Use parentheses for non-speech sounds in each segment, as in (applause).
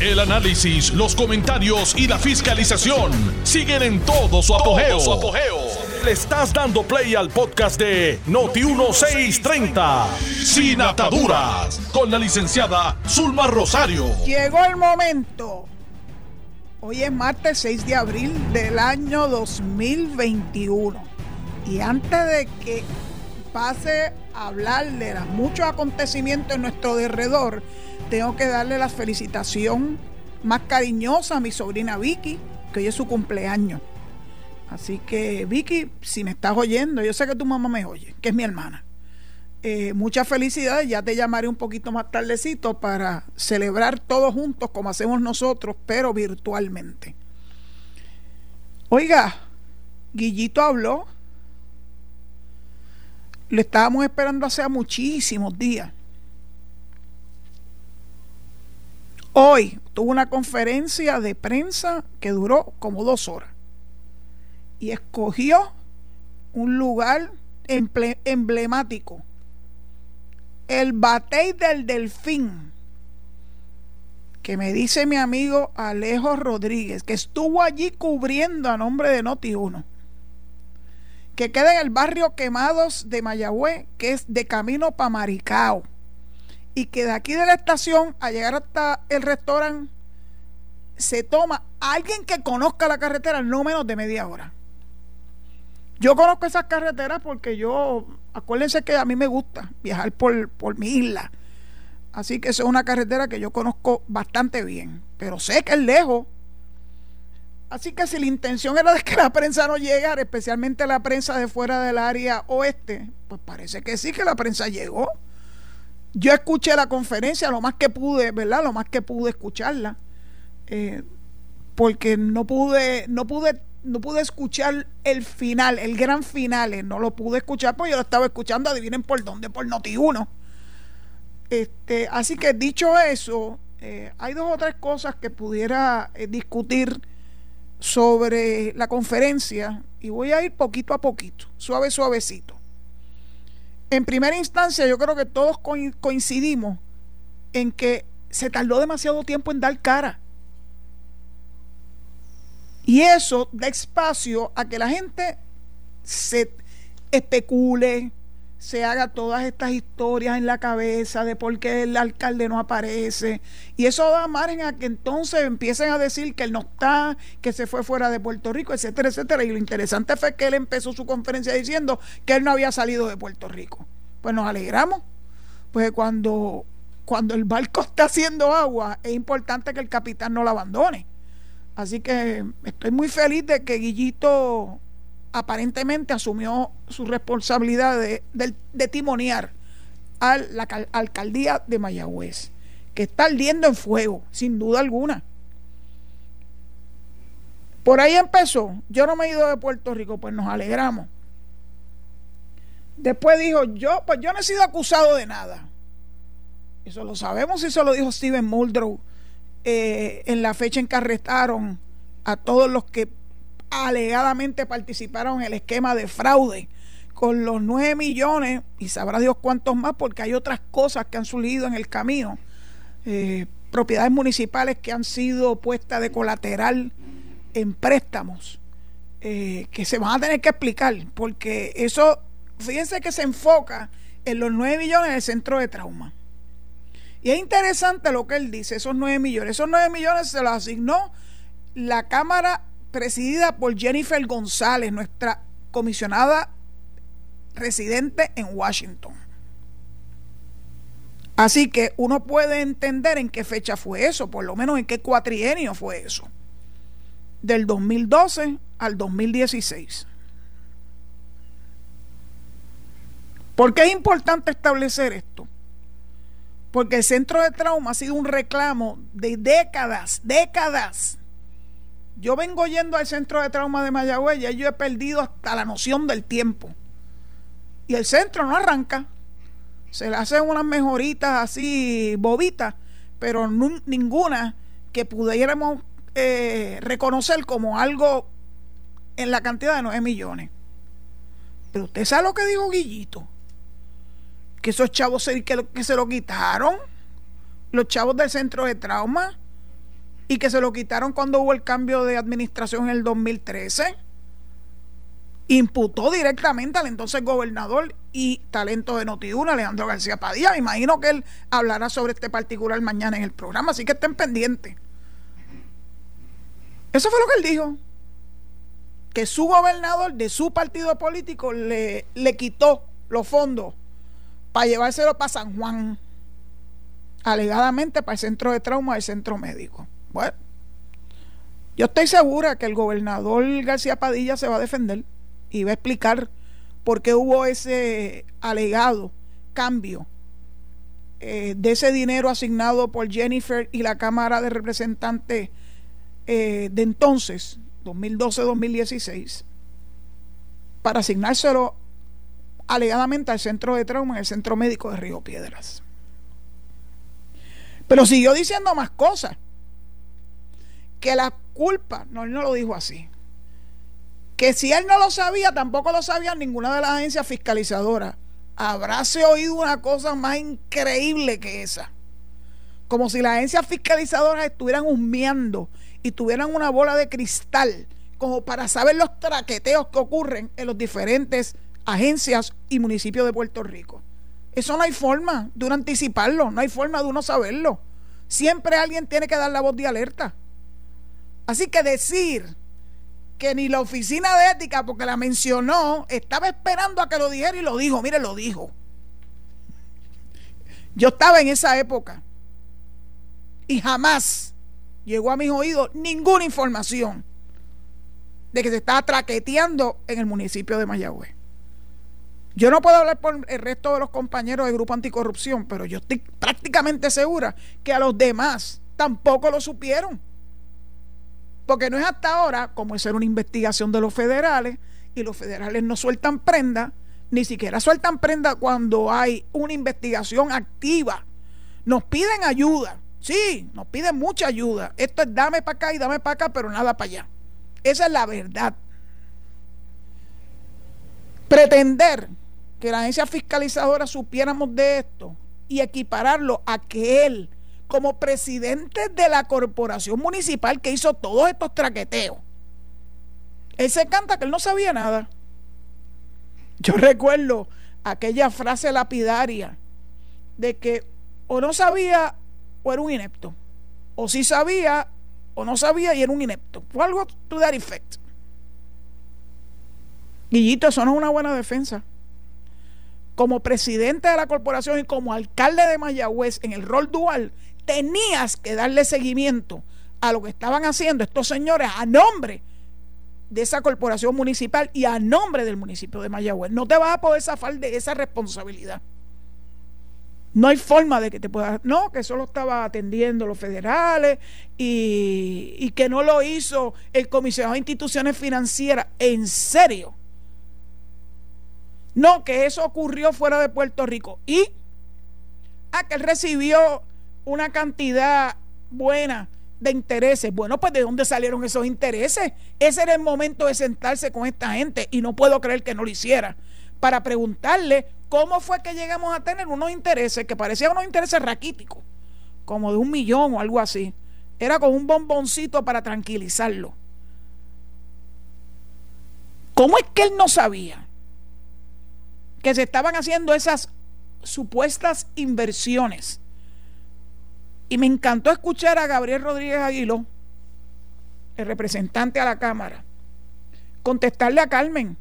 El análisis, los comentarios y la fiscalización siguen en todo su apogeo. Le estás dando play al podcast de Noti1630, Sin Ataduras, con la licenciada Zulma Rosario. Llegó el momento. Hoy es martes 6 de abril del año 2021. Y antes de que pase a hablar de los muchos acontecimientos en nuestro derredor, tengo que darle la felicitación más cariñosa a mi sobrina Vicky, que hoy es su cumpleaños. Así que Vicky, si me estás oyendo, yo sé que tu mamá me oye, que es mi hermana. Eh, muchas felicidades, ya te llamaré un poquito más tardecito para celebrar todos juntos como hacemos nosotros, pero virtualmente. Oiga, Guillito habló, lo estábamos esperando hace muchísimos días. Hoy tuvo una conferencia de prensa que duró como dos horas. Y escogió un lugar emblemático, el Batey del Delfín, que me dice mi amigo Alejo Rodríguez, que estuvo allí cubriendo a nombre de Noti1, que queda en el barrio Quemados de Mayagüez, que es de camino para Maricao y que de aquí de la estación a llegar hasta el restaurante se toma alguien que conozca la carretera no menos de media hora. Yo conozco esas carreteras porque yo, acuérdense que a mí me gusta viajar por, por mi isla. Así que esa es una carretera que yo conozco bastante bien, pero sé que es lejos. Así que si la intención era de que la prensa no llegara, especialmente la prensa de fuera del área oeste, pues parece que sí que la prensa llegó. Yo escuché la conferencia lo más que pude, ¿verdad? Lo más que pude escucharla. Eh, porque no pude, no pude, no pude escuchar el final, el gran final, eh, no lo pude escuchar porque yo lo estaba escuchando, adivinen por dónde, por Noti 1. Este, así que dicho eso, eh, hay dos o tres cosas que pudiera discutir sobre la conferencia y voy a ir poquito a poquito, suave, suavecito. En primera instancia, yo creo que todos coincidimos en que se tardó demasiado tiempo en dar cara. Y eso da espacio a que la gente se especule, se haga todas estas historias en la cabeza de por qué el alcalde no aparece. Y eso da margen a que entonces empiecen a decir que él no está, que se fue fuera de Puerto Rico, etcétera, etcétera. Y lo interesante fue que él empezó su conferencia diciendo que él no había salido de Puerto Rico. Pues nos alegramos, pues cuando, cuando el barco (laughs) está haciendo agua, es importante que el capitán no lo abandone. Así que estoy muy feliz de que Guillito aparentemente asumió su responsabilidad de, timonear a la alcaldía de Mayagüez, que está ardiendo en fuego, sin duda alguna. Por ahí empezó. Yo no me he ido de Puerto Rico, pues nos alegramos. Después dijo, yo, pues yo no he sido acusado de nada. Eso lo sabemos, eso lo dijo Steven Muldrow eh, en la fecha en que arrestaron a todos los que alegadamente participaron en el esquema de fraude con los 9 millones y sabrá Dios cuántos más porque hay otras cosas que han surgido en el camino. Eh, propiedades municipales que han sido puestas de colateral en préstamos eh, que se van a tener que explicar porque eso, fíjense que se enfoca en los 9 millones del centro de trauma. Y es interesante lo que él dice, esos 9 millones. Esos 9 millones se los asignó la Cámara presidida por Jennifer González, nuestra comisionada residente en Washington. Así que uno puede entender en qué fecha fue eso, por lo menos en qué cuatrienio fue eso. Del 2012 al 2016. ¿Por qué es importante establecer esto? Porque el centro de trauma ha sido un reclamo de décadas, décadas yo vengo yendo al centro de trauma de Mayagüez y yo he perdido hasta la noción del tiempo. Y el centro no arranca. Se le hacen unas mejoritas así bobitas, pero ninguna que pudiéramos eh, reconocer como algo en la cantidad de 9 millones. Pero usted sabe lo que dijo Guillito. Que esos chavos se, que, que se lo quitaron. Los chavos del centro de trauma y que se lo quitaron cuando hubo el cambio de administración en el 2013. Imputó directamente al entonces gobernador y talento de Notiduna, Alejandro García Padilla. Me imagino que él hablará sobre este particular mañana en el programa, así que estén pendientes. Eso fue lo que él dijo. Que su gobernador de su partido político le, le quitó los fondos para llevárselo para San Juan, alegadamente para el centro de trauma del centro médico. Bueno, yo estoy segura que el gobernador García Padilla se va a defender y va a explicar por qué hubo ese alegado cambio eh, de ese dinero asignado por Jennifer y la Cámara de Representantes eh, de entonces, 2012-2016, para asignárselo alegadamente al centro de trauma en el centro médico de Río Piedras. Pero siguió diciendo más cosas que la culpa, no, él no lo dijo así, que si él no lo sabía, tampoco lo sabía ninguna de las agencias fiscalizadoras. Habráse oído una cosa más increíble que esa. Como si las agencias fiscalizadoras estuvieran humeando y tuvieran una bola de cristal como para saber los traqueteos que ocurren en los diferentes agencias y municipios de Puerto Rico. Eso no hay forma de uno anticiparlo, no hay forma de uno saberlo. Siempre alguien tiene que dar la voz de alerta. Así que decir que ni la oficina de ética, porque la mencionó, estaba esperando a que lo dijera y lo dijo, mire, lo dijo. Yo estaba en esa época y jamás llegó a mis oídos ninguna información de que se estaba traqueteando en el municipio de Mayagüez. Yo no puedo hablar por el resto de los compañeros del Grupo Anticorrupción, pero yo estoy prácticamente segura que a los demás tampoco lo supieron. Porque no es hasta ahora como es ser una investigación de los federales y los federales no sueltan prenda, ni siquiera sueltan prenda cuando hay una investigación activa. Nos piden ayuda, sí, nos piden mucha ayuda. Esto es dame para acá y dame para acá, pero nada para allá. Esa es la verdad. Pretender que la agencia fiscalizadora supiéramos de esto y equipararlo a que él como presidente de la corporación municipal que hizo todos estos traqueteos. Él se canta que él no sabía nada. Yo recuerdo aquella frase lapidaria de que o no sabía o era un inepto. O sí sabía o no sabía y era un inepto. Fue algo to that effect. Guillito, eso no es una buena defensa. Como presidente de la corporación y como alcalde de Mayagüez en el rol dual, tenías que darle seguimiento a lo que estaban haciendo estos señores a nombre de esa corporación municipal y a nombre del municipio de Mayagüez. No te vas a poder zafar de esa responsabilidad. No hay forma de que te puedas. No, que solo estaba atendiendo los federales y, y que no lo hizo el comisionado de instituciones financieras. En serio. No, que eso ocurrió fuera de Puerto Rico. Y a que él recibió una cantidad buena de intereses. Bueno, pues ¿de dónde salieron esos intereses? Ese era el momento de sentarse con esta gente y no puedo creer que no lo hiciera. Para preguntarle cómo fue que llegamos a tener unos intereses que parecían unos intereses raquíticos, como de un millón o algo así. Era como un bomboncito para tranquilizarlo. ¿Cómo es que él no sabía que se estaban haciendo esas supuestas inversiones y me encantó escuchar a Gabriel Rodríguez Aguiló, el representante a la Cámara, contestarle a Carmen.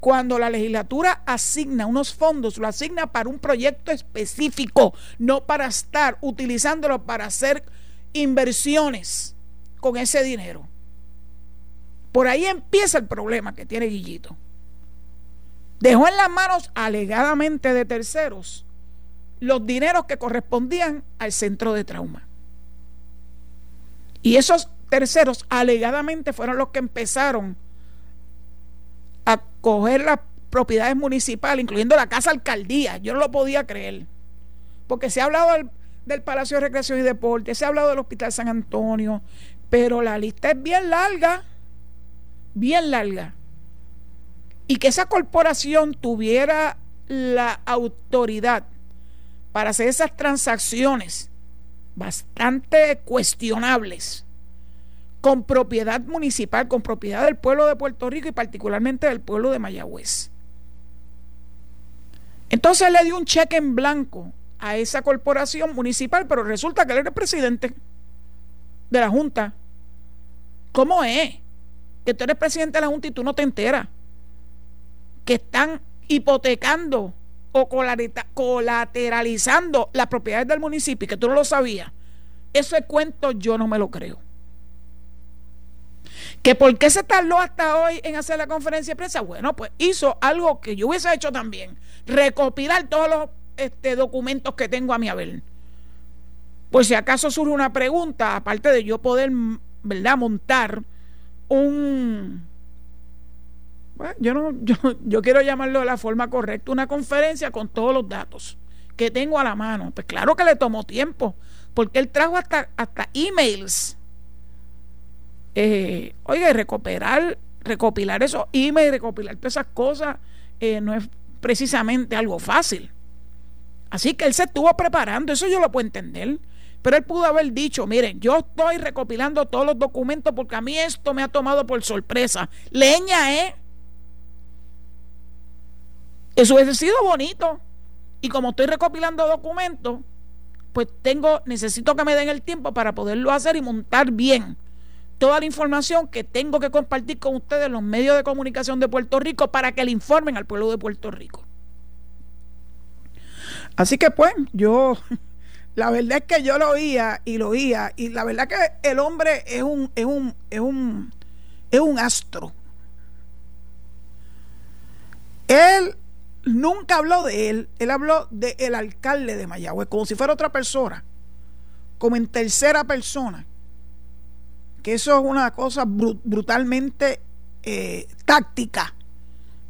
Cuando la legislatura asigna unos fondos, lo asigna para un proyecto específico, no para estar utilizándolo para hacer inversiones con ese dinero. Por ahí empieza el problema que tiene Guillito. Dejó en las manos alegadamente de terceros los dineros que correspondían al centro de trauma. Y esos terceros alegadamente fueron los que empezaron a coger las propiedades municipales, incluyendo la casa alcaldía. Yo no lo podía creer. Porque se ha hablado del, Palacio de Recreación y Deporte, se ha hablado del Hospital San Antonio, pero la lista es bien larga, bien larga. Y que esa corporación tuviera la autoridad para hacer esas transacciones bastante cuestionables con propiedad municipal, con propiedad del pueblo de Puerto Rico y particularmente del pueblo de Mayagüez. Entonces le dio un cheque en blanco a esa corporación municipal, pero resulta que él era presidente de la Junta. ¿Cómo es? Que tú eres presidente de la Junta y tú no te enteras. Que están hipotecando o colateralizando las propiedades del municipio que tú no lo sabías. Ese cuento yo no me lo creo. ¿Que por qué se tardó hasta hoy en hacer la conferencia de prensa? Bueno, pues hizo algo que yo hubiese hecho también, recopilar todos los este, documentos que tengo a mi haber. Pues si acaso surge una pregunta, aparte de yo poder, ¿verdad?, montar un... Bueno, yo, no, yo, yo quiero llamarlo de la forma correcta, una conferencia con todos los datos que tengo a la mano. Pues claro que le tomó tiempo, porque él trajo hasta, hasta emails. Eh, oiga, recuperar, recopilar esos emails, recopilar todas esas cosas, eh, no es precisamente algo fácil. Así que él se estuvo preparando, eso yo lo puedo entender. Pero él pudo haber dicho, miren, yo estoy recopilando todos los documentos porque a mí esto me ha tomado por sorpresa. Leña, ¿eh? Eso hubiese sido bonito. Y como estoy recopilando documentos, pues tengo, necesito que me den el tiempo para poderlo hacer y montar bien toda la información que tengo que compartir con ustedes los medios de comunicación de Puerto Rico para que le informen al pueblo de Puerto Rico. Así que pues yo, (laughs) la verdad es que yo lo oía y lo oía y la verdad que el hombre es un, es un, es un, es un astro. Él nunca habló de él, él habló del el alcalde de Mayagüez, como si fuera otra persona, como en tercera persona. Que eso es una cosa brutalmente eh, táctica.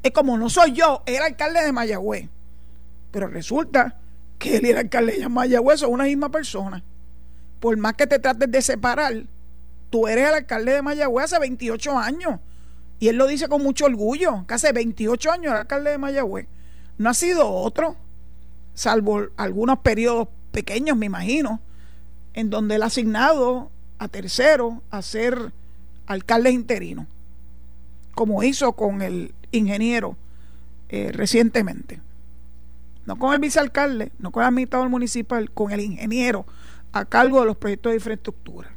Es como no soy yo, el alcalde de Mayagüez. Pero resulta que él y el alcalde de Mayagüez son una misma persona. Por más que te trates de separar, tú eres el alcalde de Mayagüez hace 28 años. Y él lo dice con mucho orgullo, que hace 28 años el alcalde de Mayagüez. No ha sido otro, salvo algunos periodos pequeños, me imagino, en donde él ha asignado a terceros a ser alcalde interino, como hizo con el ingeniero eh, recientemente no con el vicealcalde, no con el administrador municipal, con el ingeniero a cargo de los proyectos de infraestructura.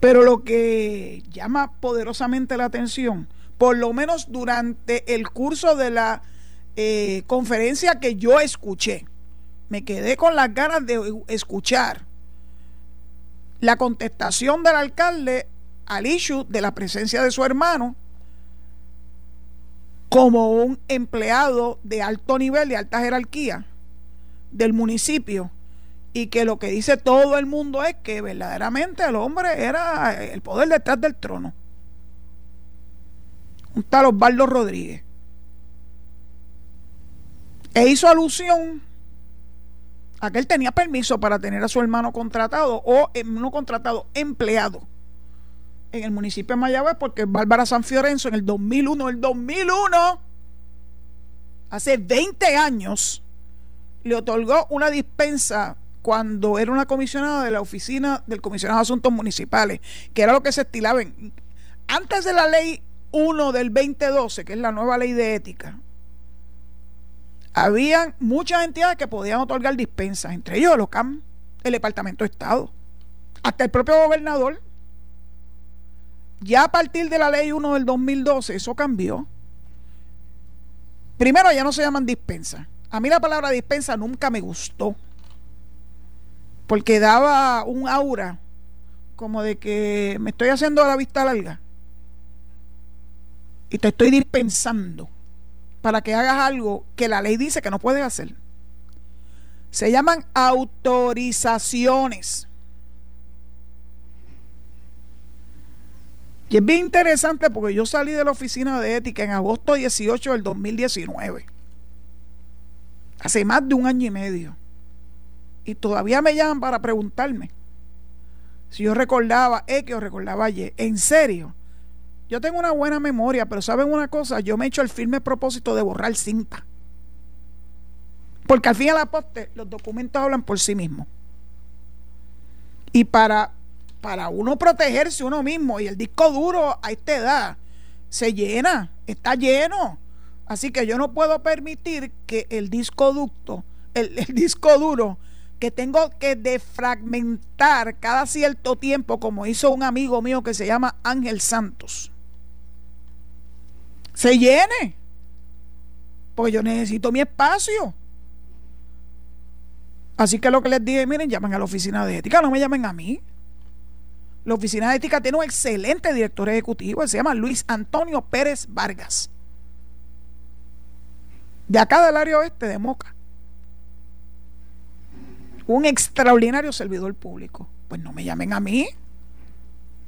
Pero lo que llama poderosamente la atención, por lo menos durante el curso de la eh, conferencia que yo escuché, me quedé con las ganas de escuchar la contestación del alcalde al issue de la presencia de su hermano como un empleado de alto nivel, de alta jerarquía del municipio y que lo que dice todo el mundo es que verdaderamente el hombre era el poder detrás del trono. Un tal Osvaldo Rodríguez. E hizo alusión a que él tenía permiso para tener a su hermano contratado o no contratado, empleado en el municipio de Mayagüez porque Bárbara San Fiorenzo en el 2001, el 2001, hace 20 años, le otorgó una dispensa cuando era una comisionada de la oficina del comisionado de asuntos municipales, que era lo que se estilaba antes de la ley 1 del 2012, que es la nueva ley de ética. Habían muchas entidades que podían otorgar dispensas, entre ellos el OCAM, el Departamento de Estado, hasta el propio gobernador ya a partir de la ley 1 del 2012 eso cambió. Primero ya no se llaman dispensa. A mí la palabra dispensa nunca me gustó. Porque daba un aura como de que me estoy haciendo la vista larga. Y te estoy dispensando para que hagas algo que la ley dice que no puedes hacer. Se llaman autorizaciones. Y es bien interesante porque yo salí de la oficina de ética en agosto 18 del 2019. Hace más de un año y medio. Y todavía me llaman para preguntarme si yo recordaba X o recordaba Y. En serio. Yo tengo una buena memoria, pero ¿saben una cosa? Yo me he hecho el firme propósito de borrar cinta. Porque al fin y al poste los documentos hablan por sí mismos. Y para, para uno protegerse uno mismo y el disco duro a esta edad se llena, está lleno. Así que yo no puedo permitir que el disco ducto, el, el disco duro, que tengo que defragmentar cada cierto tiempo, como hizo un amigo mío que se llama Ángel Santos, se llene. Porque yo necesito mi espacio. Así que lo que les dije, miren, llamen a la oficina de ética, no me llamen a mí. La oficina de ética tiene un excelente director ejecutivo, se llama Luis Antonio Pérez Vargas. De acá del área oeste de Moca. Un extraordinario servidor público. Pues no me llamen a mí.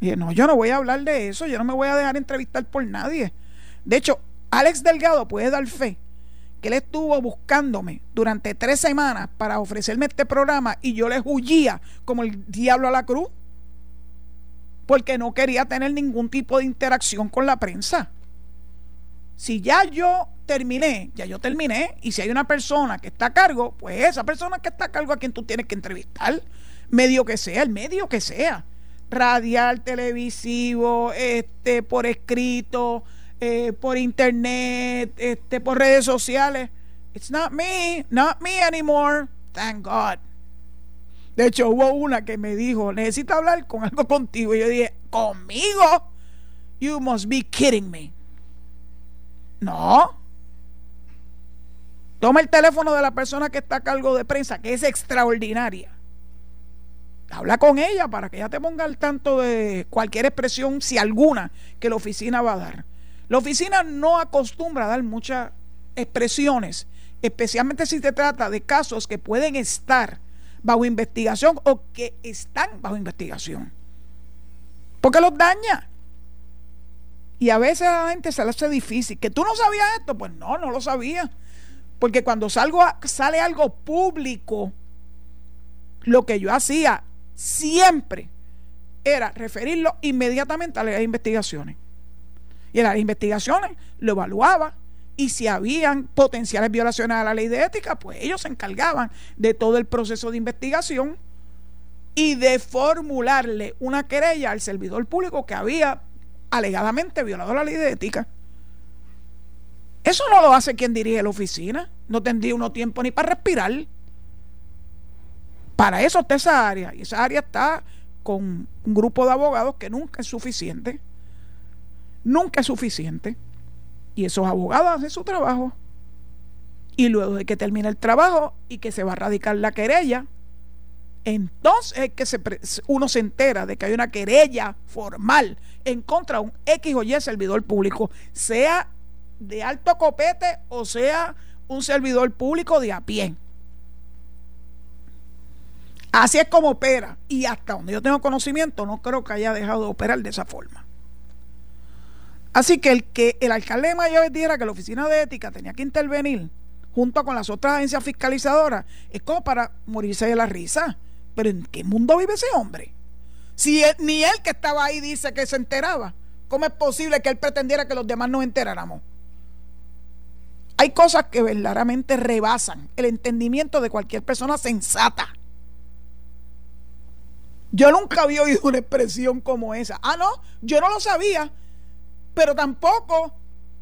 Y no, yo no voy a hablar de eso, yo no me voy a dejar entrevistar por nadie. De hecho, Alex Delgado puede dar fe que él estuvo buscándome durante tres semanas para ofrecerme este programa y yo le huyía como el diablo a la cruz porque no quería tener ningún tipo de interacción con la prensa. Si ya yo terminé, ya yo terminé, y si hay una persona que está a cargo, pues esa persona que está a cargo a quien tú tienes que entrevistar, medio que sea, el medio que sea, radial, televisivo, este, por escrito, eh, por internet, este, por redes sociales. It's not me, not me anymore. Thank God. De hecho, hubo una que me dijo, necesito hablar con algo contigo. Y yo dije, ¿conmigo? You must be kidding me. No. Toma el teléfono de la persona que está a cargo de prensa, que es extraordinaria. Habla con ella para que ella te ponga al tanto de cualquier expresión, si alguna, que la oficina va a dar. La oficina no acostumbra a dar muchas expresiones, especialmente si se trata de casos que pueden estar bajo investigación o que están bajo investigación. Porque los daña. Y a veces a la gente se le hace difícil. ¿Que tú no sabías esto? Pues no, no lo sabía. Porque cuando salgo sale algo público, lo que yo hacía siempre era referirlo inmediatamente a las investigaciones. Y en las investigaciones lo evaluaba y si habían potenciales violaciones a la ley de ética, pues ellos se encargaban de todo el proceso de investigación y de formularle una querella al servidor público que había alegadamente violado la ley de ética. Eso no lo hace quien dirige la oficina. No tendría uno tiempo ni para respirar. Para eso está esa área. Y esa área está con un grupo de abogados que nunca es suficiente nunca es suficiente. Y esos abogados hacen su trabajo. Y luego de que termine el trabajo y que se va a radicar la querella, entonces es que uno se entera de que hay una querella formal en contra de un X o Y servidor público, sea de alto copete o sea un servidor público de a pie. Así es como opera. Y hasta donde yo tengo conocimiento, no creo que haya dejado de operar de esa forma. Así que el que el alcalde de Mayagüez dijera que la oficina de ética tenía que intervenir junto con las otras agencias fiscalizadoras es como para morirse de la risa. Pero ¿en qué mundo vive ese hombre? Si ni él que estaba ahí dice que se enteraba, ¿cómo es posible que él pretendiera que los demás nos enteráramos? Hay cosas que verdaderamente rebasan el entendimiento de cualquier persona sensata. Yo nunca había oído una expresión como esa. Ah, no, yo no lo sabía pero tampoco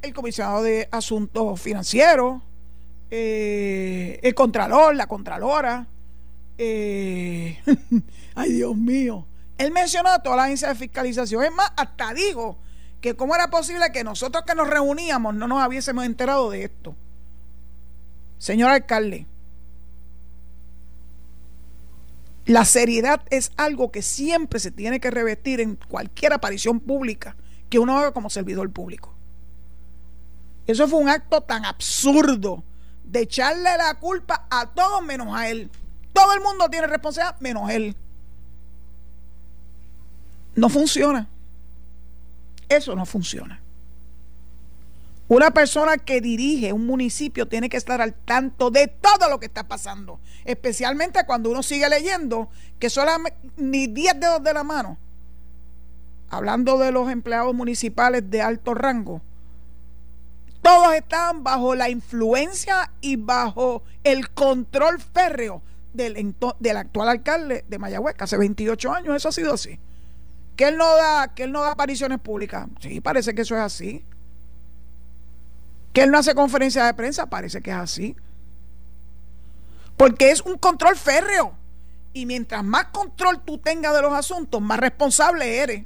el comisionado de asuntos financieros, eh, el contralor, la contralora, eh, (laughs) ay Dios mío, él mencionó a toda la agencia de fiscalización, es más, hasta dijo que cómo era posible que nosotros que nos reuníamos no nos hubiésemos enterado de esto. Señor alcalde, la seriedad es algo que siempre se tiene que revestir en cualquier aparición pública que uno haga como servidor público. Eso fue un acto tan absurdo de echarle la culpa a todos menos a él. Todo el mundo tiene responsabilidad menos él. No funciona. Eso no funciona. Una persona que dirige un municipio tiene que estar al tanto de todo lo que está pasando, especialmente cuando uno sigue leyendo que solamente ni 10 dedos de la mano hablando de los empleados municipales de alto rango, todos estaban bajo la influencia y bajo el control férreo del, actual alcalde de Mayagüez, hace 28 años eso ha sido así. Que él no da, que él no da apariciones públicas. Sí, parece que eso es así. Que él no hace conferencias de prensa, parece que es así. Porque es un control férreo. Y mientras más control tú tengas de los asuntos, más responsable eres.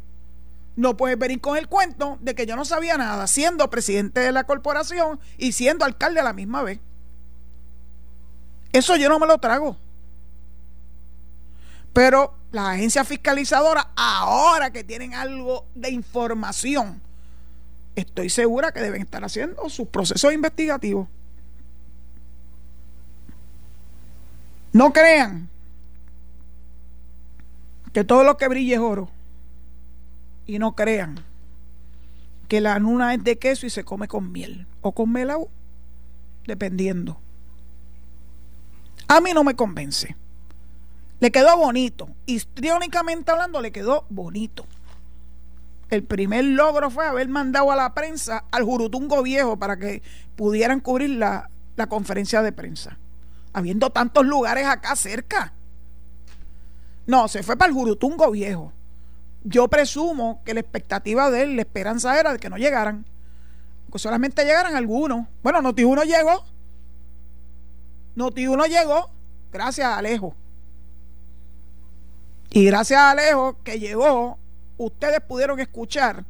No puedes venir con el cuento de que yo no sabía nada, siendo presidente de la corporación y siendo alcalde a la misma vez. Eso yo no me lo trago. Pero las agencias fiscalizadoras, ahora que tienen algo de información, estoy segura que deben estar haciendo sus procesos investigativos. No crean que todo lo que brille es oro. Y no crean que la luna es de queso y se come con miel o con melau, dependiendo. A mí no me convence. Le quedó bonito. Histriónicamente hablando, le quedó bonito. El primer logro fue haber mandado a la prensa al Jurutungo Viejo para que pudieran cubrir la, la conferencia de prensa. Habiendo tantos lugares acá cerca. No, se fue para el Jurutungo Viejo. Yo presumo que la expectativa de él, la esperanza era de que no llegaran. Que solamente llegaran algunos. Bueno, Noti uno llegó. Noti uno llegó. Gracias a Alejo. Y gracias a Alejo que llegó, ustedes pudieron escuchar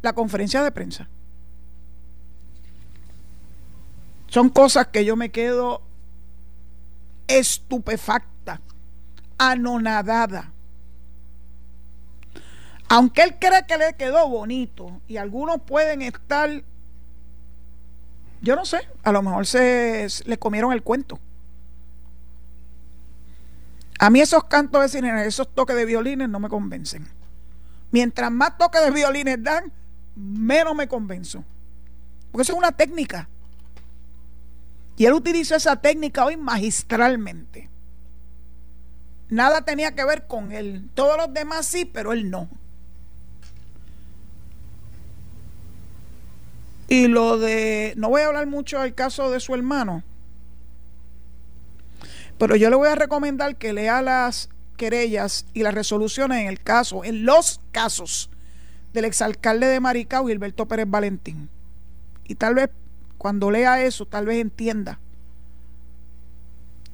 la conferencia de prensa. Son cosas que yo me quedo estupefacta anonadada. Aunque él cree que le quedó bonito y algunos pueden estar, yo no sé, a lo mejor se le comieron el cuento. A mí esos cantos de cine, esos toques de violines no me convencen. Mientras más toques de violines dan, menos me convenzo. Porque eso es una técnica. Y él utilizó esa técnica hoy magistralmente. Nada tenía que ver con él. Todos los demás sí, pero él no. Y lo de, no voy a hablar mucho del caso de su hermano, pero yo le voy a recomendar que lea las querellas y las resoluciones en el caso, en los casos del exalcalde de Maricao, Gilberto Pérez Valentín. Y tal vez cuando lea eso, tal vez entienda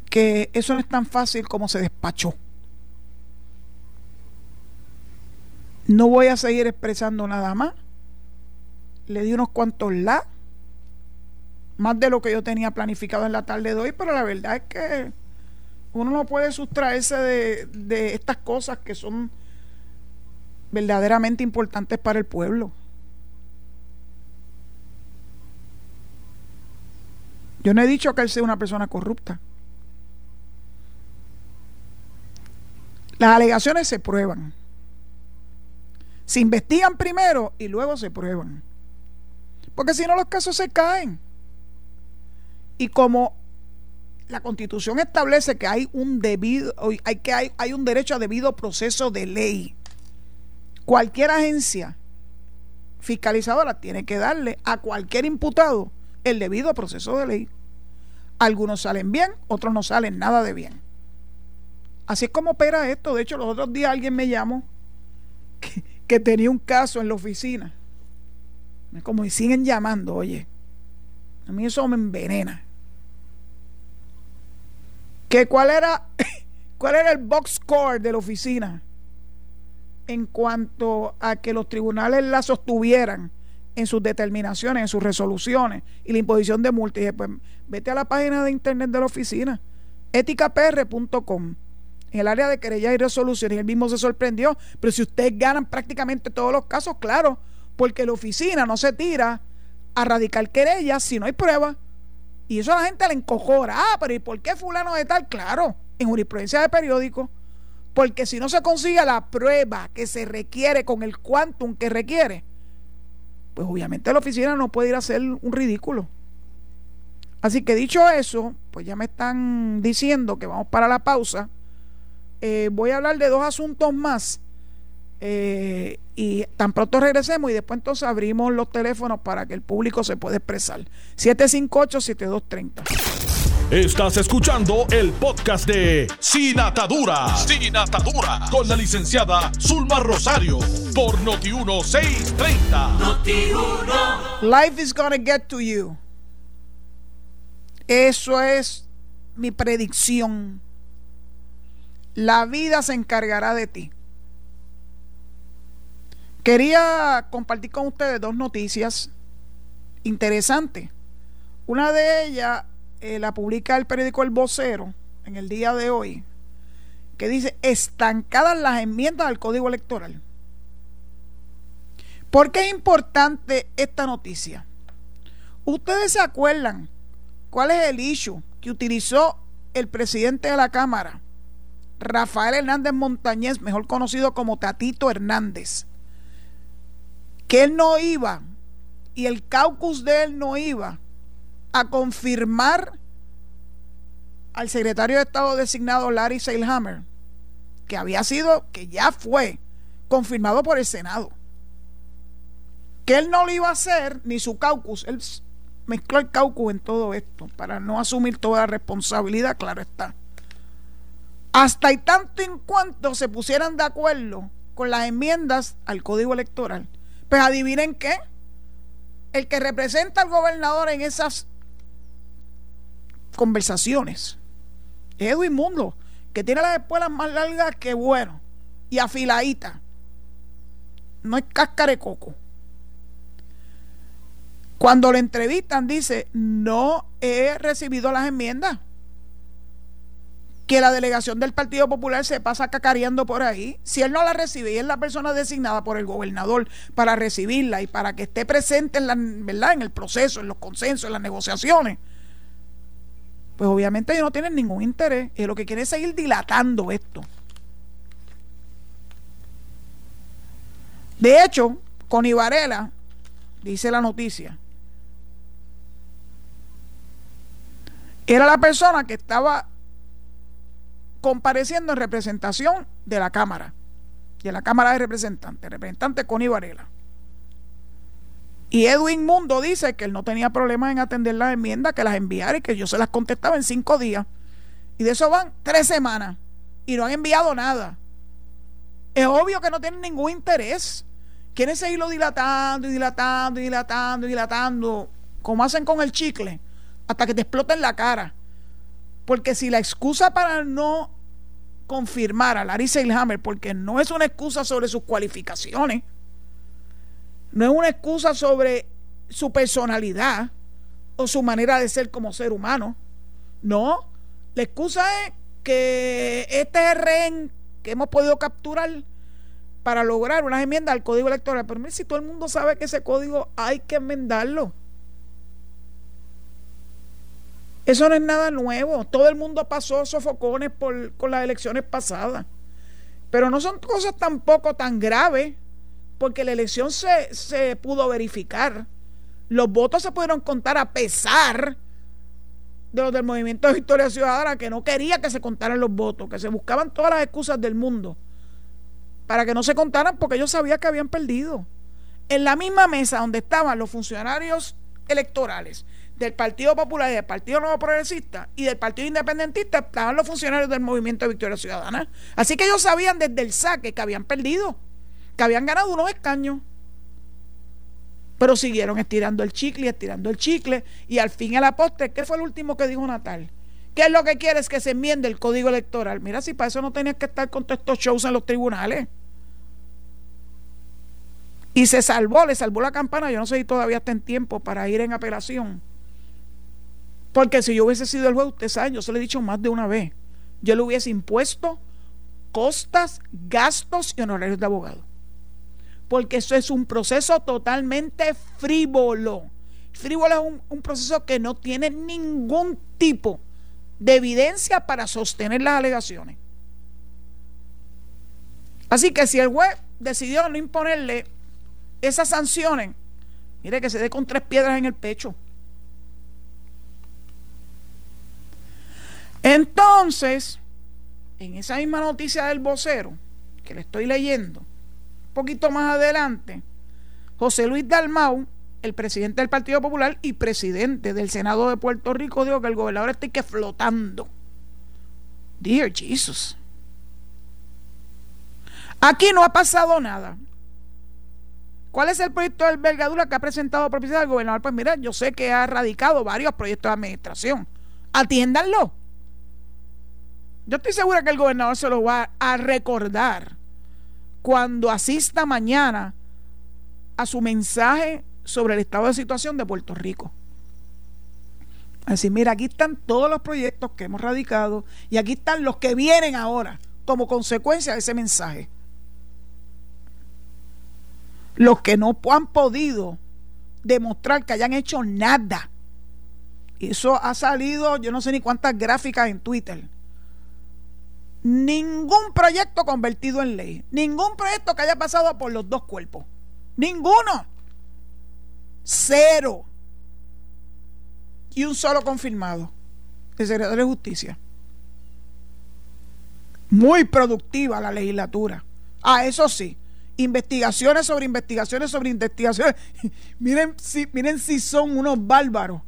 que eso no es tan fácil como se despachó. No voy a seguir expresando nada más. Le di unos cuantos la, más de lo que yo tenía planificado en la tarde de hoy, pero la verdad es que uno no puede sustraerse de, de estas cosas que son verdaderamente importantes para el pueblo. Yo no he dicho que él sea una persona corrupta. Las alegaciones se prueban. Se investigan primero y luego se prueban. Porque si no los casos se caen. Y como la Constitución establece que hay un debido hay que hay, hay un derecho a debido proceso de ley. Cualquier agencia fiscalizadora tiene que darle a cualquier imputado el debido proceso de ley. Algunos salen bien, otros no salen nada de bien. Así es como opera esto. De hecho, los otros días alguien me llamó que, tenía un caso en la oficina. Como siguen llamando, oye. A mí eso me envenena. Que cuál era, (coughs) cuál era el box score de la oficina en cuanto a que los tribunales la sostuvieran en sus determinaciones, en sus resoluciones y la imposición de multas. Pues vete a la página de internet de la oficina, eticapr.com en el área de querellas y resoluciones. Y él mismo se sorprendió. Pero si ustedes ganan prácticamente todos los casos, claro, porque la oficina no se tira a radicar querellas si no hay prueba. Y eso a la gente le encojora. Ah, pero ¿y por qué fulano de tal? Claro, en jurisprudencia de periódico. Porque si no se consigue la prueba que se requiere con el quantum que requiere, pues obviamente la oficina no puede ir a hacer un ridículo. Así que dicho eso, pues ya me están diciendo que vamos para la pausa. Eh, voy a hablar de dos asuntos más. Eh, y tan pronto regresemos y después entonces abrimos los teléfonos para que el público se pueda expresar. 758-7230. Estás escuchando el podcast de Sin Atadura. Sin Atadura. Con la licenciada Zulma Rosario. Por Noti1630. Noti1. Life is gonna get to you. Eso es mi predicción. La vida se encargará de ti. Quería compartir con ustedes dos noticias interesantes. Una de ellas eh, la publica el periódico El Vocero en el día de hoy, que dice estancadas las enmiendas al Código Electoral. ¿Por qué es importante esta noticia? Ustedes se acuerdan cuál es el issue que utilizó el presidente de la Cámara, Rafael Hernández Montañez, mejor conocido como Tatito Hernández, que él no iba y el caucus de él no iba a confirmar al secretario de Estado designado Larry Seilhammer, que había sido, que ya fue confirmado por el Senado, que él no lo iba a hacer, ni su caucus, él mezcló el caucus en todo esto, para no asumir toda la responsabilidad, claro está. Hasta y tanto en cuanto se pusieran de acuerdo con las enmiendas al código electoral. Pues adivinen qué, el que representa al gobernador en esas conversaciones. Edwin Mundo, que tiene las espuelas más largas que bueno y afiladitas. No es cáscara de coco. Cuando le entrevistan, dice: No he recibido las enmiendas. Que la delegación del Partido Popular se pasa cacareando por ahí. Si él no la recibe y es la persona designada por el gobernador para recibirla y para que esté presente en, la, ¿verdad? en el proceso, en los consensos, en las negociaciones, pues obviamente ellos no tienen ningún interés y lo que quieren es seguir dilatando esto. De hecho, con Varela, dice la noticia, era la persona que estaba compareciendo en representación de la Cámara, de la Cámara de Representantes, representante Connie Varela. Y Edwin Mundo dice que él no tenía problemas en atender las enmiendas, que las enviara y que yo se las contestaba en cinco días. Y de eso van tres semanas y no han enviado nada. Es obvio que no tienen ningún interés. Quieren seguirlo dilatando y dilatando y dilatando y dilatando, como hacen con el chicle, hasta que te exploten la cara. Porque si la excusa para no confirmar a Larry Seilhammer, porque no es una excusa sobre sus cualificaciones, no es una excusa sobre su personalidad o su manera de ser como ser humano. No, la excusa es que este es rehén que hemos podido capturar para lograr unas enmiendas al código electoral. Pero mire, si todo el mundo sabe que ese código hay que enmendarlo. Eso no es nada nuevo. Todo el mundo pasó sofocones por, con las elecciones pasadas. Pero no son cosas tampoco tan graves porque la elección se, se pudo verificar. Los votos se pudieron contar a pesar de los del movimiento de Victoria Ciudadana que no quería que se contaran los votos, que se buscaban todas las excusas del mundo para que no se contaran porque ellos sabían que habían perdido. En la misma mesa donde estaban los funcionarios electorales del Partido Popular y del Partido Nuevo Progresista y del Partido Independentista estaban los funcionarios del movimiento de Victoria Ciudadana. Así que ellos sabían desde el saque que habían perdido que habían ganado unos escaños. Pero siguieron estirando el chicle estirando el chicle. Y al fin a la postre, ¿qué fue el último que dijo Natal? ¿Qué es lo que quiere? Es que se enmiende el código electoral. Mira, si para eso no tenías que estar con todos estos shows en los tribunales. Y se salvó, le salvó la campana. Yo no sé si todavía está en tiempo para ir en apelación. Porque si yo hubiese sido el juez, usted sabe, yo se lo he dicho más de una vez. Yo le hubiese impuesto costas, gastos y honorarios de abogado porque eso es un proceso totalmente frívolo. Frívolo es un, proceso que no tiene ningún tipo de evidencia para sostener las alegaciones. Así que si el juez decidió no imponerle esas sanciones, mire que se dé con tres piedras en el pecho. Entonces, en esa misma noticia del vocero que le estoy leyendo, poquito más adelante, José Luis Dalmau el presidente del Partido Popular y presidente del Senado de Puerto Rico dijo que el gobernador está que flotando. Dear Jesus. Aquí no ha pasado nada. ¿Cuál es el proyecto de envergadura que ha presentado propiedad el gobernador? Pues mira, yo sé que ha radicado varios proyectos de administración. Atiéndanlo. Yo estoy segura que el gobernador se lo va a recordar cuando asista mañana a su mensaje sobre el estado de situación de Puerto Rico. Así, mira, aquí están todos los proyectos que hemos radicado y aquí están los que vienen ahora como consecuencia de ese mensaje los que no han podido demostrar que hayan hecho nada. Eso ha salido, yo no sé ni cuántas gráficas en Twitter. Ningún proyecto convertido en ley. Ningún proyecto que haya pasado por los dos cuerpos. Ninguno. Cero. Y un solo confirmado. El secretario de Justicia. Muy productiva la legislatura. Ah, eso sí investigaciones sobre investigaciones sobre investigaciones. (laughs) miren, si, miren si son unos bárbaros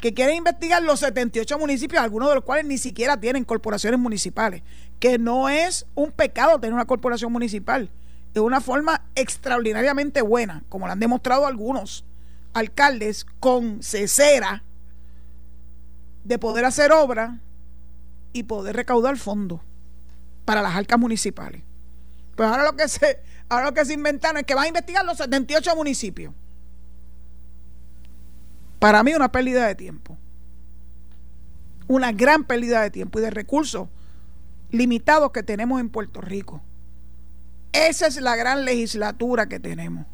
que quieren investigar los 78 municipios, algunos de los cuales ni siquiera tienen corporaciones municipales, que no es un pecado tener una corporación municipal, es una forma extraordinariamente buena, como lo han demostrado algunos alcaldes con cesera de poder hacer obra y poder recaudar fondos para las arcas municipales. Pues ahora lo que se, ahora lo que se inventaron es que van a investigar los 78 municipios. Para mí una pérdida de tiempo. Una gran pérdida de tiempo y de recursos limitados que tenemos en Puerto Rico. Esa es la gran legislatura que tenemos.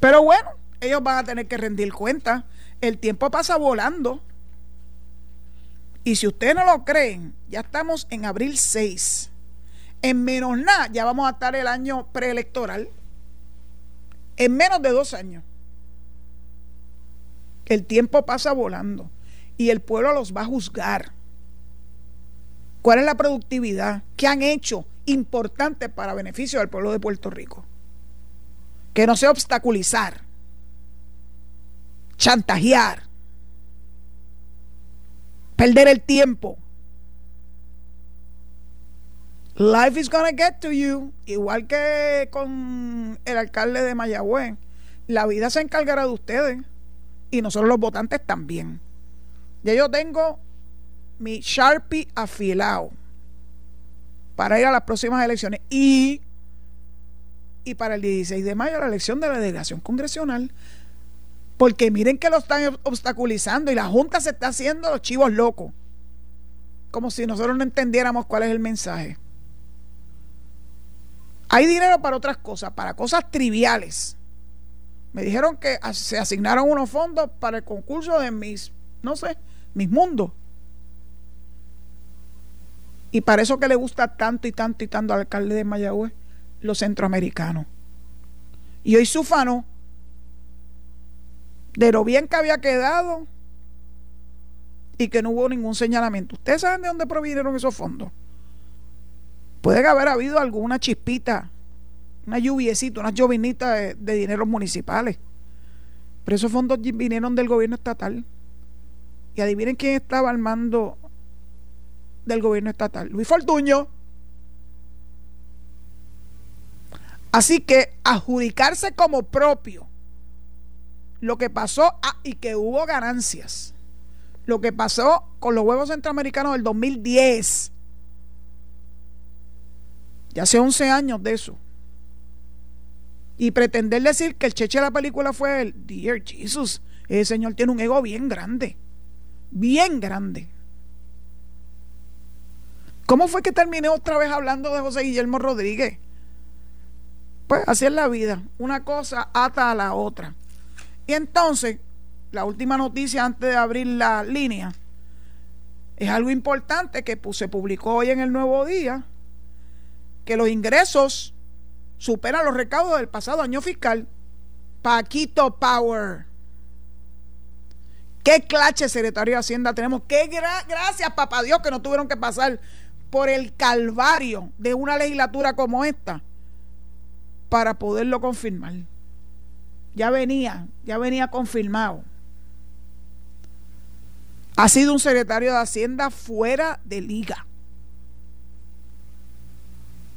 Pero bueno, ellos van a tener que rendir cuenta. El tiempo pasa volando. Y si ustedes no lo creen, ya estamos en abril 6. En menos nada, ya vamos a estar el año preelectoral. En menos de dos años. El tiempo pasa volando y el pueblo los va a juzgar. ¿Cuál es la productividad que han hecho importante para beneficio del pueblo de Puerto Rico? Que no sea obstaculizar, chantajear, perder el tiempo, Life is gonna get to you, igual que con el alcalde de Mayagüez. La vida se encargará de ustedes y nosotros los votantes también. Ya yo tengo mi Sharpie afilado para ir a las próximas elecciones y, y para el 16 de mayo la elección de la delegación congresional. Porque miren que lo están obstaculizando y la Junta se está haciendo los chivos locos. Como si nosotros no entendiéramos cuál es el mensaje. Hay dinero para otras cosas, para cosas triviales. Me dijeron que se asignaron unos fondos para el concurso de mis, no sé, mis mundos. Y para eso que le gusta tanto y tanto y tanto al alcalde de Mayagüez, los centroamericanos. Y hoy sufano de lo bien que había quedado y que no hubo ningún señalamiento. ¿Ustedes saben de dónde provinieron esos fondos? Puede haber habido alguna chispita, una lluviecita, una llovinita de, de dineros municipales. Pero esos fondos vinieron del gobierno estatal. Y adivinen quién estaba al mando del gobierno estatal. Luis Fortuño. Así que adjudicarse como propio lo que pasó ah, y que hubo ganancias. Lo que pasó con los huevos centroamericanos del 2010 ya hace 11 años de eso. Y pretender decir que el cheche de la película fue el Dear Jesus, ese señor tiene un ego bien grande. Bien grande. ¿Cómo fue que terminé otra vez hablando de José Guillermo Rodríguez? Pues así es la vida. Una cosa ata a la otra. Y entonces, la última noticia antes de abrir la línea es algo importante que se publicó hoy en el Nuevo Día que los ingresos superan los recaudos del pasado año fiscal. Paquito Power. ¿Qué clase secretario de Hacienda tenemos? ¿Qué gracias, papá Dios, que no tuvieron que pasar por el calvario de una legislatura como esta para poderlo confirmar? ya venía, ya venía confirmado. Ha sido un secretario de Hacienda fuera de liga.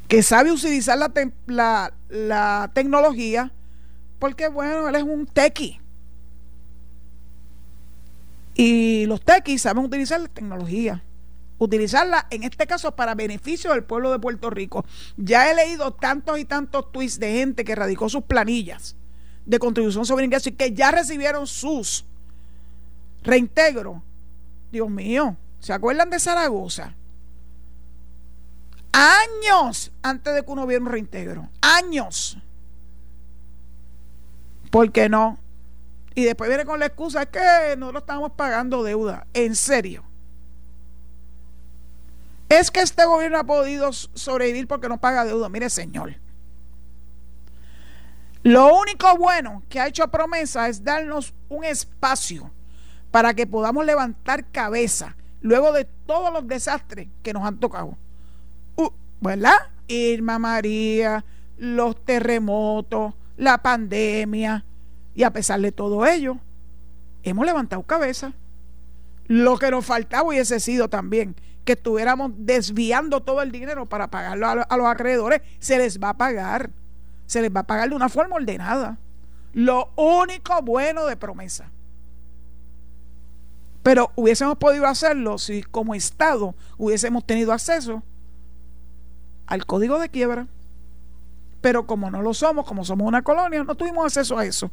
Que sabe utilizar la, la, tecnología porque, bueno, él es un tequi. Y los tequis saben utilizar la tecnología utilizarla en este caso para beneficio del pueblo de Puerto Rico. Ya he leído tantos y tantos tweets de gente que radicó sus planillas de contribución sobre ingresos y que ya recibieron sus reintegros. Dios mío, ¿se acuerdan de Zaragoza? Años antes de que uno hubiera un reintegro. Años. ¿Por qué no? Y después viene con la excusa que no lo estamos pagando deuda. En serio. Es que este gobierno ha podido sobrevivir porque no paga deuda. Mire, señor. Lo único bueno que ha hecho promesa es darnos un espacio para que podamos levantar cabeza luego de todos los desastres que nos han tocado. ¿Verdad? Irma María, los terremotos, la pandemia. Y a pesar de todo ello, hemos levantado cabeza. Lo que nos faltaba hubiese sido también que estuviéramos desviando todo el dinero para pagarlo a, los acreedores, se les va a pagar. Se les va a pagar de una forma ordenada. Lo único bueno de promesa. Pero hubiésemos podido hacerlo si como Estado hubiésemos tenido acceso al código de quiebra. Pero como no lo somos, como somos una colonia, no tuvimos acceso a eso.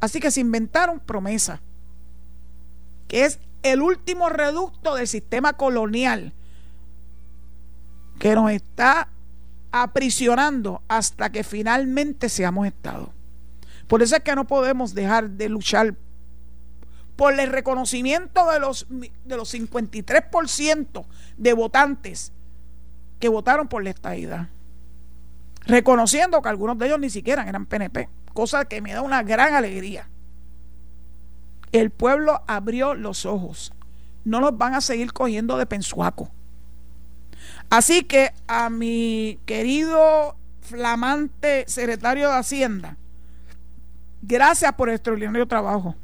Así que se inventaron promesa, que es el último reducto del sistema colonial que nos está aprisionando hasta que finalmente seamos Estado. Por eso es que no podemos dejar de luchar por el reconocimiento de los, de los 53% de votantes que votaron por la estadidad. Reconociendo que algunos de ellos ni siquiera eran PNP, cosa que me da una gran alegría. El pueblo abrió los ojos. No los van a seguir cogiendo de pensuaco. Así que a mi querido flamante secretario de Hacienda, gracias por el extraordinario trabajo.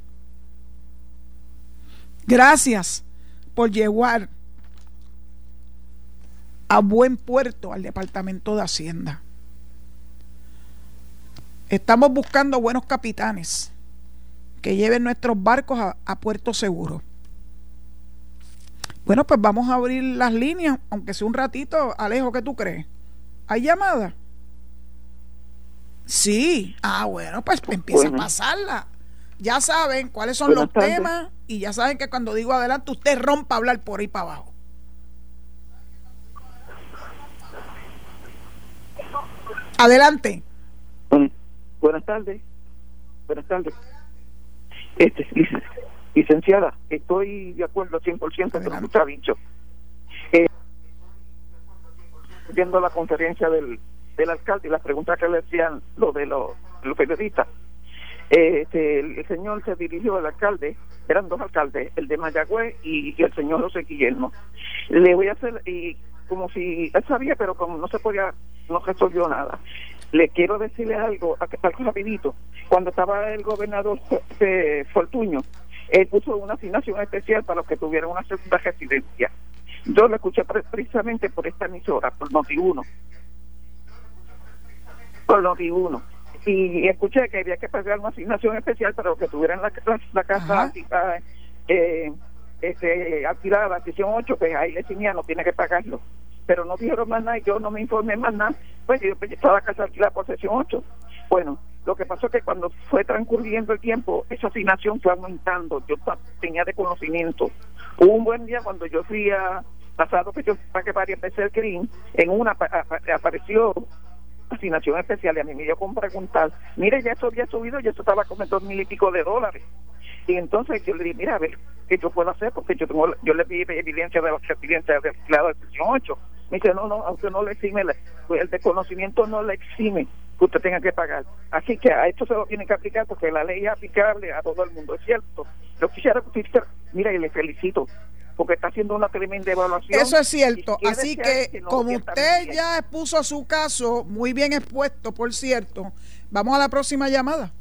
Gracias por llevar a buen puerto al Departamento de Hacienda. Estamos buscando buenos capitanes que lleven nuestros barcos a, puerto seguro. Bueno, pues vamos a abrir las líneas, aunque sea un ratito. Alejo, ¿qué tú crees? ¿Hay llamada? Sí. Ah, bueno, pues empieza a pasarla. Ya saben cuáles son los temas y ya saben que cuando digo adelante, usted rompa a hablar por ahí para abajo. Adelante. buenas tardes. Buenas tardes. Este, licenciada, estoy de acuerdo 100% con lo que usted ha dicho. Eh, viendo la conferencia del, del alcalde y las preguntas que le hacían lo de los, los periodistas, este, el, señor se dirigió al alcalde, eran dos alcaldes, el de Mayagüez y, el señor José Guillermo. Le voy a hacer, y como si él sabía, pero como no se podía, no resolvió nada. Le quiero decirle algo, algo rapidito. Cuando estaba el gobernador eh, Fortuño, él puso una asignación especial para los que tuvieran una segunda residencia. Yo lo escuché precisamente por esta emisora, por Noti1. Por Noti1. Y escuché que había que pagar una asignación especial para los que tuvieran la, casa eh, este, alquilada, sesión 8, que ahí le no tiene que pagarlo pero no dijeron más nada y yo no me informé más nada, pues yo pues, estaba casa alquilada por sesión 8. Bueno, lo que pasó es que cuando fue transcurriendo el tiempo, esa asignación fue aumentando, yo tenía de conocimiento. Hubo un buen día cuando yo fui a, pasado que yo para que varias veces el CRIM, en una apareció asignación especial y a mí me dio con preguntar, mire, ya eso había subido, ya eso estaba como dos mil y pico de dólares. Y entonces yo le dije, mira, a ver, ¿qué yo puedo hacer? Porque yo tengo, yo le pide evidencia de la evidencia de la sesión 8 me dice, no, no, a usted no le exime, pues el desconocimiento no le exime que usted tenga que pagar. Así que a esto se lo tiene que aplicar porque la ley es aplicable a todo el mundo, es cierto. Yo quisiera mira, y le felicito porque está haciendo una tremenda evaluación. Eso es cierto. Así que, como usted ya expuso su caso, muy bien expuesto, por cierto, vamos a la próxima llamada.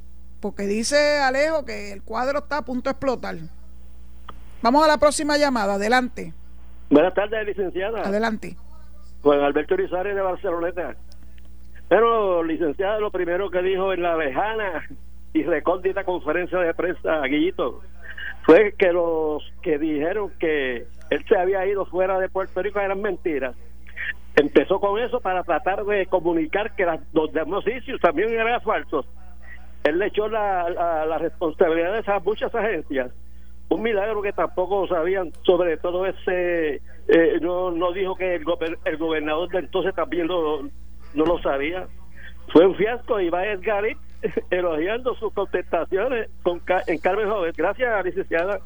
Porque dice Alejo que el cuadro está a punto de explotar. Vamos a la próxima llamada, adelante. Buenas tardes, licenciada. Adelante. Juan Alberto Urizares de Barceloneta. Pero, licenciada, lo primero que dijo en la lejana y recóndita conferencia de prensa, Guillito, fue que los que dijeron que él se había ido fuera de Puerto Rico eran mentiras. Empezó con eso para tratar de comunicar que los demás también eran falsos. Él le echó la, la, responsabilidad de esas muchas agencias. Un milagro que tampoco sabían sobre todo ese. Eh, no, no dijo que el, el gobernador de entonces también lo, no lo sabía. Fue un fiasco y va Edgar (laughs) elogiando sus contestaciones con, en Carmen Joven. Gracias, licenciada.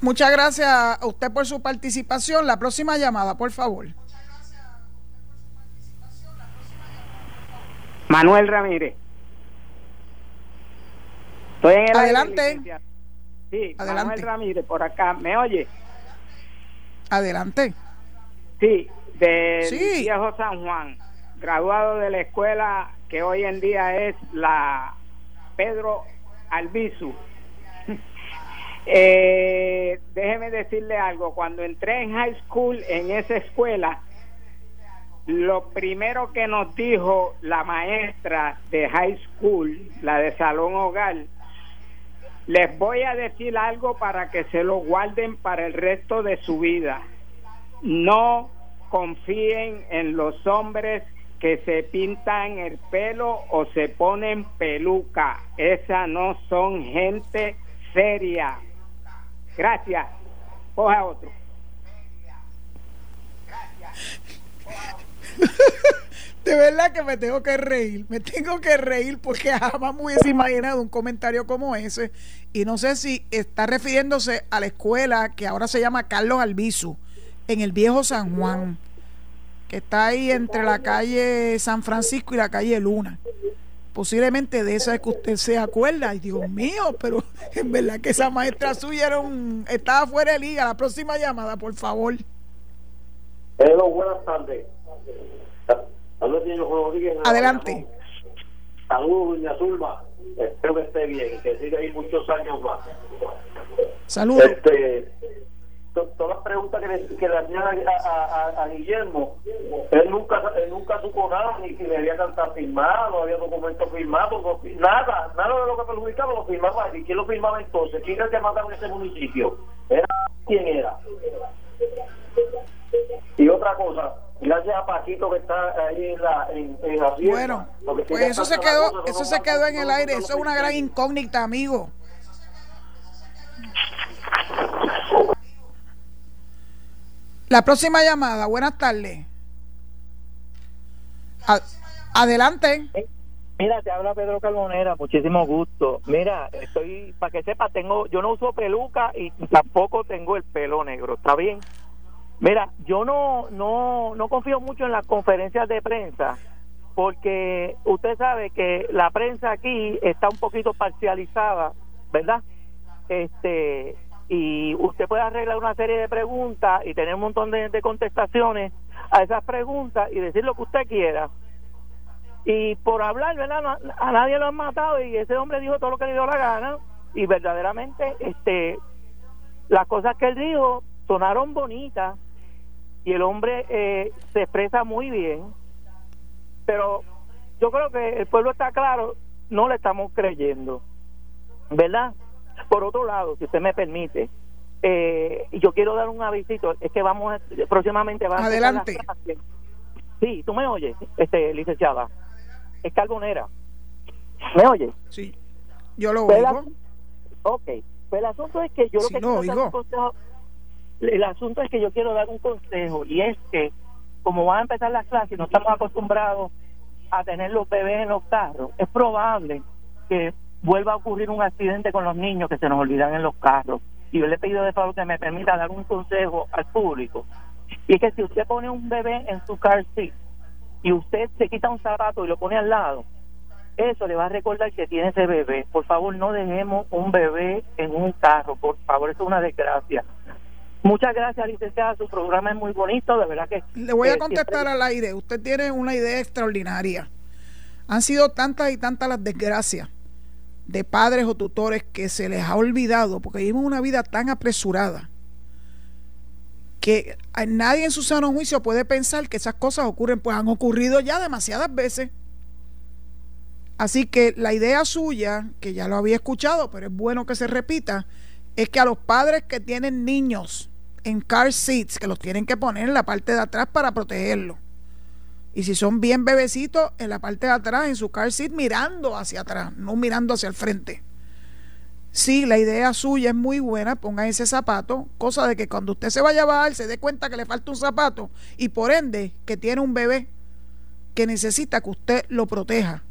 Muchas gracias a usted por su participación. La próxima llamada, por favor. Manuel Ramírez. Estoy en el Adelante. sí, Adelante. Manuel Ramírez, por acá. ¿Me oye? Adelante. Sí, de Viejo San Juan, graduado de la escuela que hoy en día es la Pedro Albizu. (laughs) eh, déjeme decirle algo, cuando entré en high school en esa escuela, lo primero que nos dijo la maestra de high school, la de salón hogar, les voy a decir algo para que se lo guarden para el resto de su vida no confíen en los hombres que se pintan el pelo o se ponen peluca. Esas no son gente seria. Gracias. Coja otro. (laughs) De verdad que me tengo que reír, me tengo que reír porque jamás me hubiese imaginado un comentario como ese. Y no sé si está refiriéndose a la escuela que ahora se llama Carlos Albizu en el viejo San Juan, que está ahí entre la calle San Francisco y la calle Luna. Posiblemente de esa es que usted se acuerda. Ay, Dios mío, pero (laughs) en verdad que esa maestra suya era un, estaba fuera de liga. La próxima llamada, por favor. Hello, buenas tardes. Adelante. Saludos, doña Zulma. Espero que esté bien, que siga ahí muchos años más. Saludos. Este, todas las preguntas que le, que le hacían a, a, Guillermo, él nunca él nunca supo nada, ni si le había cantado firmado, había documentos firmados, nada, nada de lo que perjudicaba lo firmaba. ¿Y quién lo firmaba entonces? ¿Quién era el que mandaba en ese municipio? ¿Era quién era? Y otra cosa, gracias a Paquito que está ahí en la en, en Bueno, pues eso se quedó, eso se quedó en el aire, eso es una gran incógnita, amigo. La próxima llamada, buenas tardes. adelante. Mira, te habla Pedro Carbonera, muchísimo gusto. Mira, estoy, para que sepa, tengo, yo no uso peluca y tampoco tengo el pelo negro, ¿está bien? Mira, yo no, no, no confío mucho en las conferencias de prensa, porque usted sabe que la prensa aquí está un poquito parcializada, ¿verdad? Este, y usted puede arreglar una serie de preguntas y tener un montón de, contestaciones a esas preguntas y decir lo que usted quiera. Y por hablar, ¿verdad? A nadie lo han matado y ese hombre dijo todo lo que le dio la gana y verdaderamente este las cosas que él dijo sonaron bonitas y el hombre eh, se expresa muy bien, pero yo creo que el pueblo está claro, no le estamos creyendo, ¿verdad? Por otro lado, si usted me permite, eh, yo quiero dar un avisito, es que vamos a, próximamente va Adelante. sí, tú me oyes, este licenciada. Es Carbonera. ¿Me oyes? Sí. Yo lo pues oigo. ok. Pues el asunto es que yo lo que quiero dar un consejo, el asunto es que yo quiero dar un consejo y es que como van a empezar las clases, no estamos acostumbrados a tener los bebés en los carros, es probable que vuelva a ocurrir un accidente con los niños que se nos olvidan en los carros. Y yo le he pedido de favor que me permita dar un consejo al público. Y es que si usted pone un bebé en su car seat y usted se quita un zapato y lo pone al lado, eso le va a recordar que tiene ese bebé. Por favor, no dejemos un bebé en un carro, por favor, eso es una desgracia. Muchas gracias, licenciada. Su programa es muy bonito, de verdad que. Le voy a contestar al aire. Usted tiene una idea extraordinaria. Han sido tantas y tantas las desgracias de padres o tutores que se les ha olvidado, porque vivimos una vida tan apresurada, que nadie en su sano juicio puede pensar que esas cosas ocurren, pues han ocurrido ya demasiadas veces. Así que la idea suya, que ya lo había escuchado, pero es bueno que se repita, es que a los padres que tienen niños en car seats, que los tienen que poner en la parte de atrás para protegerlos. Y si son bien bebecitos, en la parte de atrás, en su car seat, mirando hacia atrás, no mirando hacia el frente. Sí, la idea suya es muy buena, ponga ese zapato, cosa de que cuando usted se vaya a bajar se dé cuenta que le falta un zapato y por ende que tiene un bebé que necesita que usted lo proteja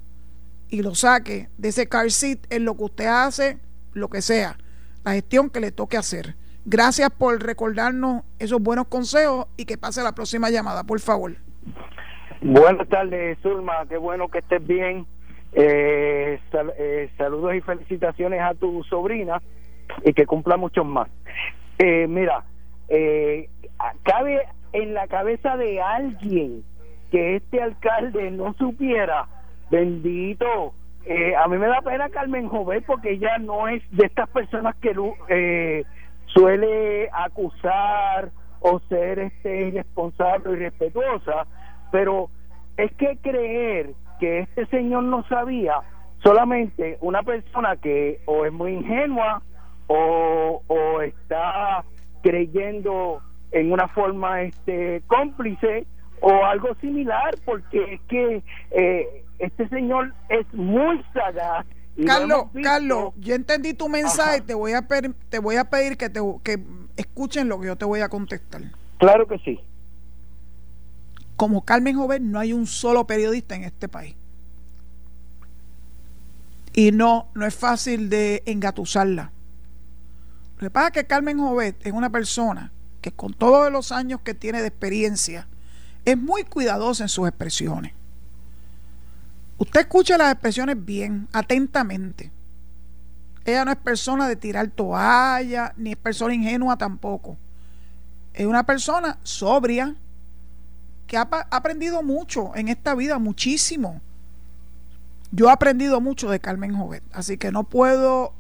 y lo saque de ese car seat en lo que usted hace, lo que sea, la gestión que le toque hacer. Gracias por recordarnos esos buenos consejos y que pase la próxima llamada, por favor. Buenas tardes, Zulma, qué bueno que estés bien. Eh, eh, saludos y felicitaciones a tu sobrina y que cumpla muchos más. Eh, mira, eh, cabe en la cabeza de alguien que este alcalde no supiera Bendito. Eh, a mí me da pena Carmen Jovet porque ella no es de estas personas que eh, suele acusar o ser este irresponsable o irrespetuosa, pero es que creer que este señor no sabía solamente una persona que o es muy ingenua o, o está creyendo en una forma este cómplice o algo similar porque es que eh, este señor es muy sagaz. Carlos, Carlos, yo entendí tu mensaje, te voy a pedir, te voy a pedir que te que escuchen lo que yo te voy a contestar. Claro que sí. Como Carmen Joven no hay un solo periodista en este país. Y no, no es fácil de engatusarla. Lo que pasa es que Carmen Jovet es una persona que con todos los años que tiene de experiencia, es muy cuidadosa en sus expresiones. Usted escucha las expresiones bien, atentamente. Ella no es persona de tirar toalla, ni es persona ingenua tampoco. Es una persona sobria que ha, aprendido mucho en esta vida, muchísimo. Yo he aprendido mucho de Carmen Jovet, así que no puedo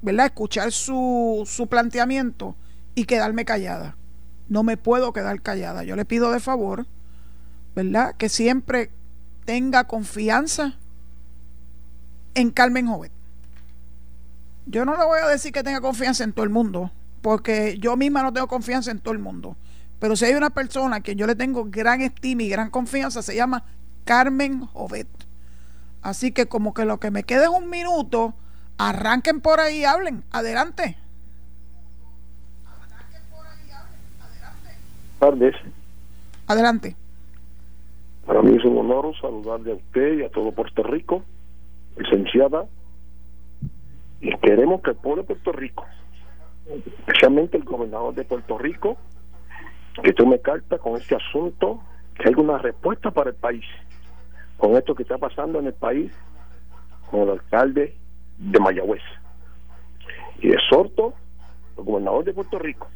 ¿verdad? escuchar su, su planteamiento y quedarme callada. No me puedo quedar callada. Yo le pido de favor, ¿verdad? Que siempre tenga confianza en Carmen Jovet. Yo no le voy a decir que tenga confianza en todo el mundo, porque yo misma no tengo confianza en todo el mundo. Pero si hay una persona a quien yo le tengo gran estima y gran confianza, se llama Carmen Jovet. Así que como que lo que me quede es un minuto, arranquen por ahí hablen. Adelante. Tardes. Adelante. Para mí es un honor saludarle a usted y a todo Puerto Rico, licenciada, y queremos que el pueblo de Puerto Rico, especialmente el gobernador de Puerto Rico, que tome carta con este asunto, que haya una respuesta para el país, con esto que está pasando en el país, con el alcalde de Mayagüez. Y exhorto al gobernador de Puerto Rico,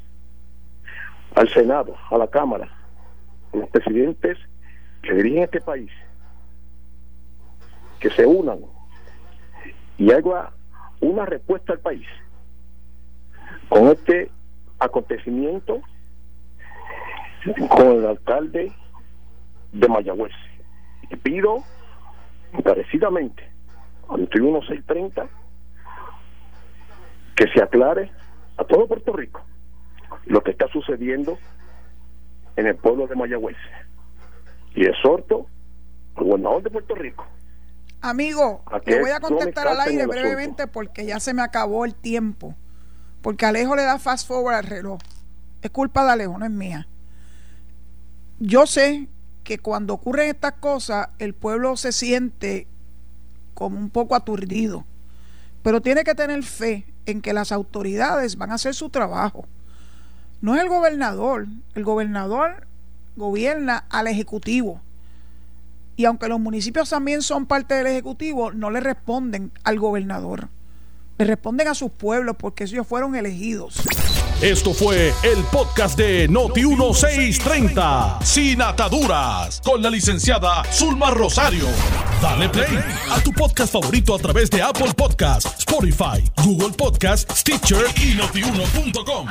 al Senado, a la Cámara, a los presidentes que dirigen este país, que se unan y haga una respuesta al país con este acontecimiento con el alcalde de Mayagüez. Y pido encarecidamente al 630 que se aclare a todo Puerto Rico lo que está sucediendo en el pueblo de Mayagüez y exhorto al gobernador de Puerto Rico. Amigo, le voy a contestar al aire brevemente porque ya se me acabó el tiempo. Porque Alejo le da fast forward al reloj. Es culpa de Alejo, no es mía. Yo sé que cuando ocurren estas cosas, el pueblo se siente como un poco aturdido. Pero tiene que tener fe en que las autoridades van a hacer su trabajo. No es el gobernador. El gobernador gobierna al Ejecutivo. Y aunque los municipios también son parte del Ejecutivo, no le responden al gobernador. Le responden a sus pueblos porque ellos fueron elegidos. Esto fue el podcast de Noti1630. Sin ataduras. Con la licenciada Zulma Rosario. Dale play a tu podcast favorito a través de Apple Podcasts, Spotify, Google Podcasts, Stitcher y notiuno.com.